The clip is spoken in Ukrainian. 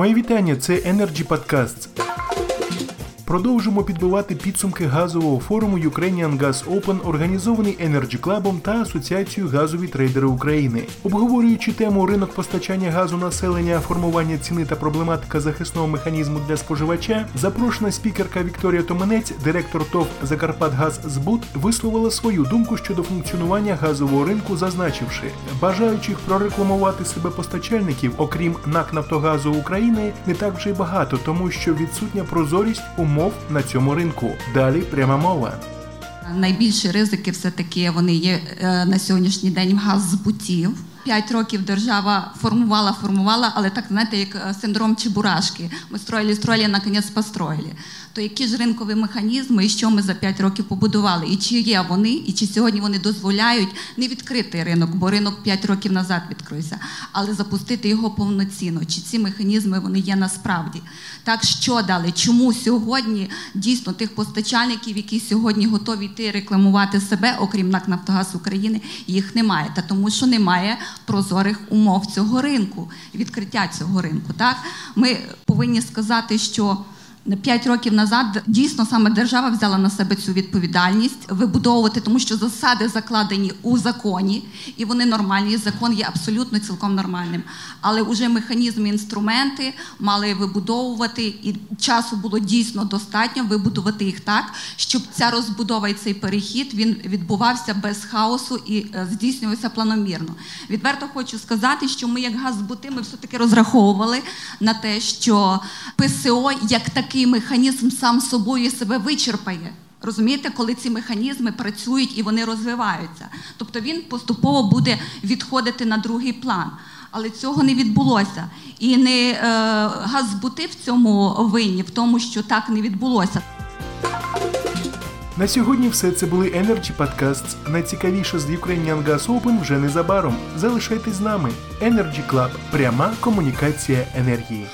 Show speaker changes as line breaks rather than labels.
Мої вітання, це Energy Podcasts. Продовжимо підбивати підсумки газового форуму Ukrainian Gas Open, організований Energy Club та Асоціацією газові трейдери України. Обговорюючи тему ринок постачання газу населення, формування ціни та проблематика захисного механізму для споживача, запрошена спікерка Вікторія Томенець, директор ТОВ Закарпатгаз Збут, висловила свою думку щодо функціонування газового ринку, зазначивши, бажаючих прорекламувати себе постачальників, окрім НАК Нафтогазу України, не так вже й багато, тому що відсутня прозорість умов умов на цьому ринку. Далі пряма мова.
Найбільші ризики все таки вони є е, на сьогоднішній день в газ збутів. П'ять років держава формувала, формувала, але так знаєте, як е, синдром Чебурашки. Ми строїли, строїли, наконець построїли. То які ж ринкові механізми і що ми за п'ять років побудували? І чи є вони, і чи сьогодні вони дозволяють не відкрити ринок, бо ринок п'ять років назад відкрився, але запустити його повноцінно? Чи ці механізми вони є насправді? Так що дали? Чому сьогодні дійсно тих постачальників, які сьогодні готові йти рекламувати себе, окрім НАК Нафтогаз України, їх немає? Та тому, що немає прозорих умов цього ринку, відкриття цього ринку. Так ми повинні сказати, що. П'ять років назад дійсно саме держава взяла на себе цю відповідальність вибудовувати, тому що засади закладені у законі, і вони нормальні. Закон є абсолютно цілком нормальним. Але вже механізми, інструменти мали вибудовувати, і часу було дійсно достатньо вибудувати їх так, щоб ця розбудова і цей перехід він відбувався без хаосу і е, здійснювався планомірно. Відверто хочу сказати, що ми, як газбути, ми все таки розраховували на те, що ПСО як такий механізм сам собою себе вичерпає. Розумієте, коли ці механізми працюють і вони розвиваються. Тобто він поступово буде відходити на другий план. Але цього не відбулося. І не е, газбути в цьому винні, в тому, що так не відбулося.
На сьогодні все це були Energy Podcasts. Найцікавіше з Ukrainian Gas Open вже незабаром. Залишайтесь з нами. Energy Club. Пряма комунікація енергії.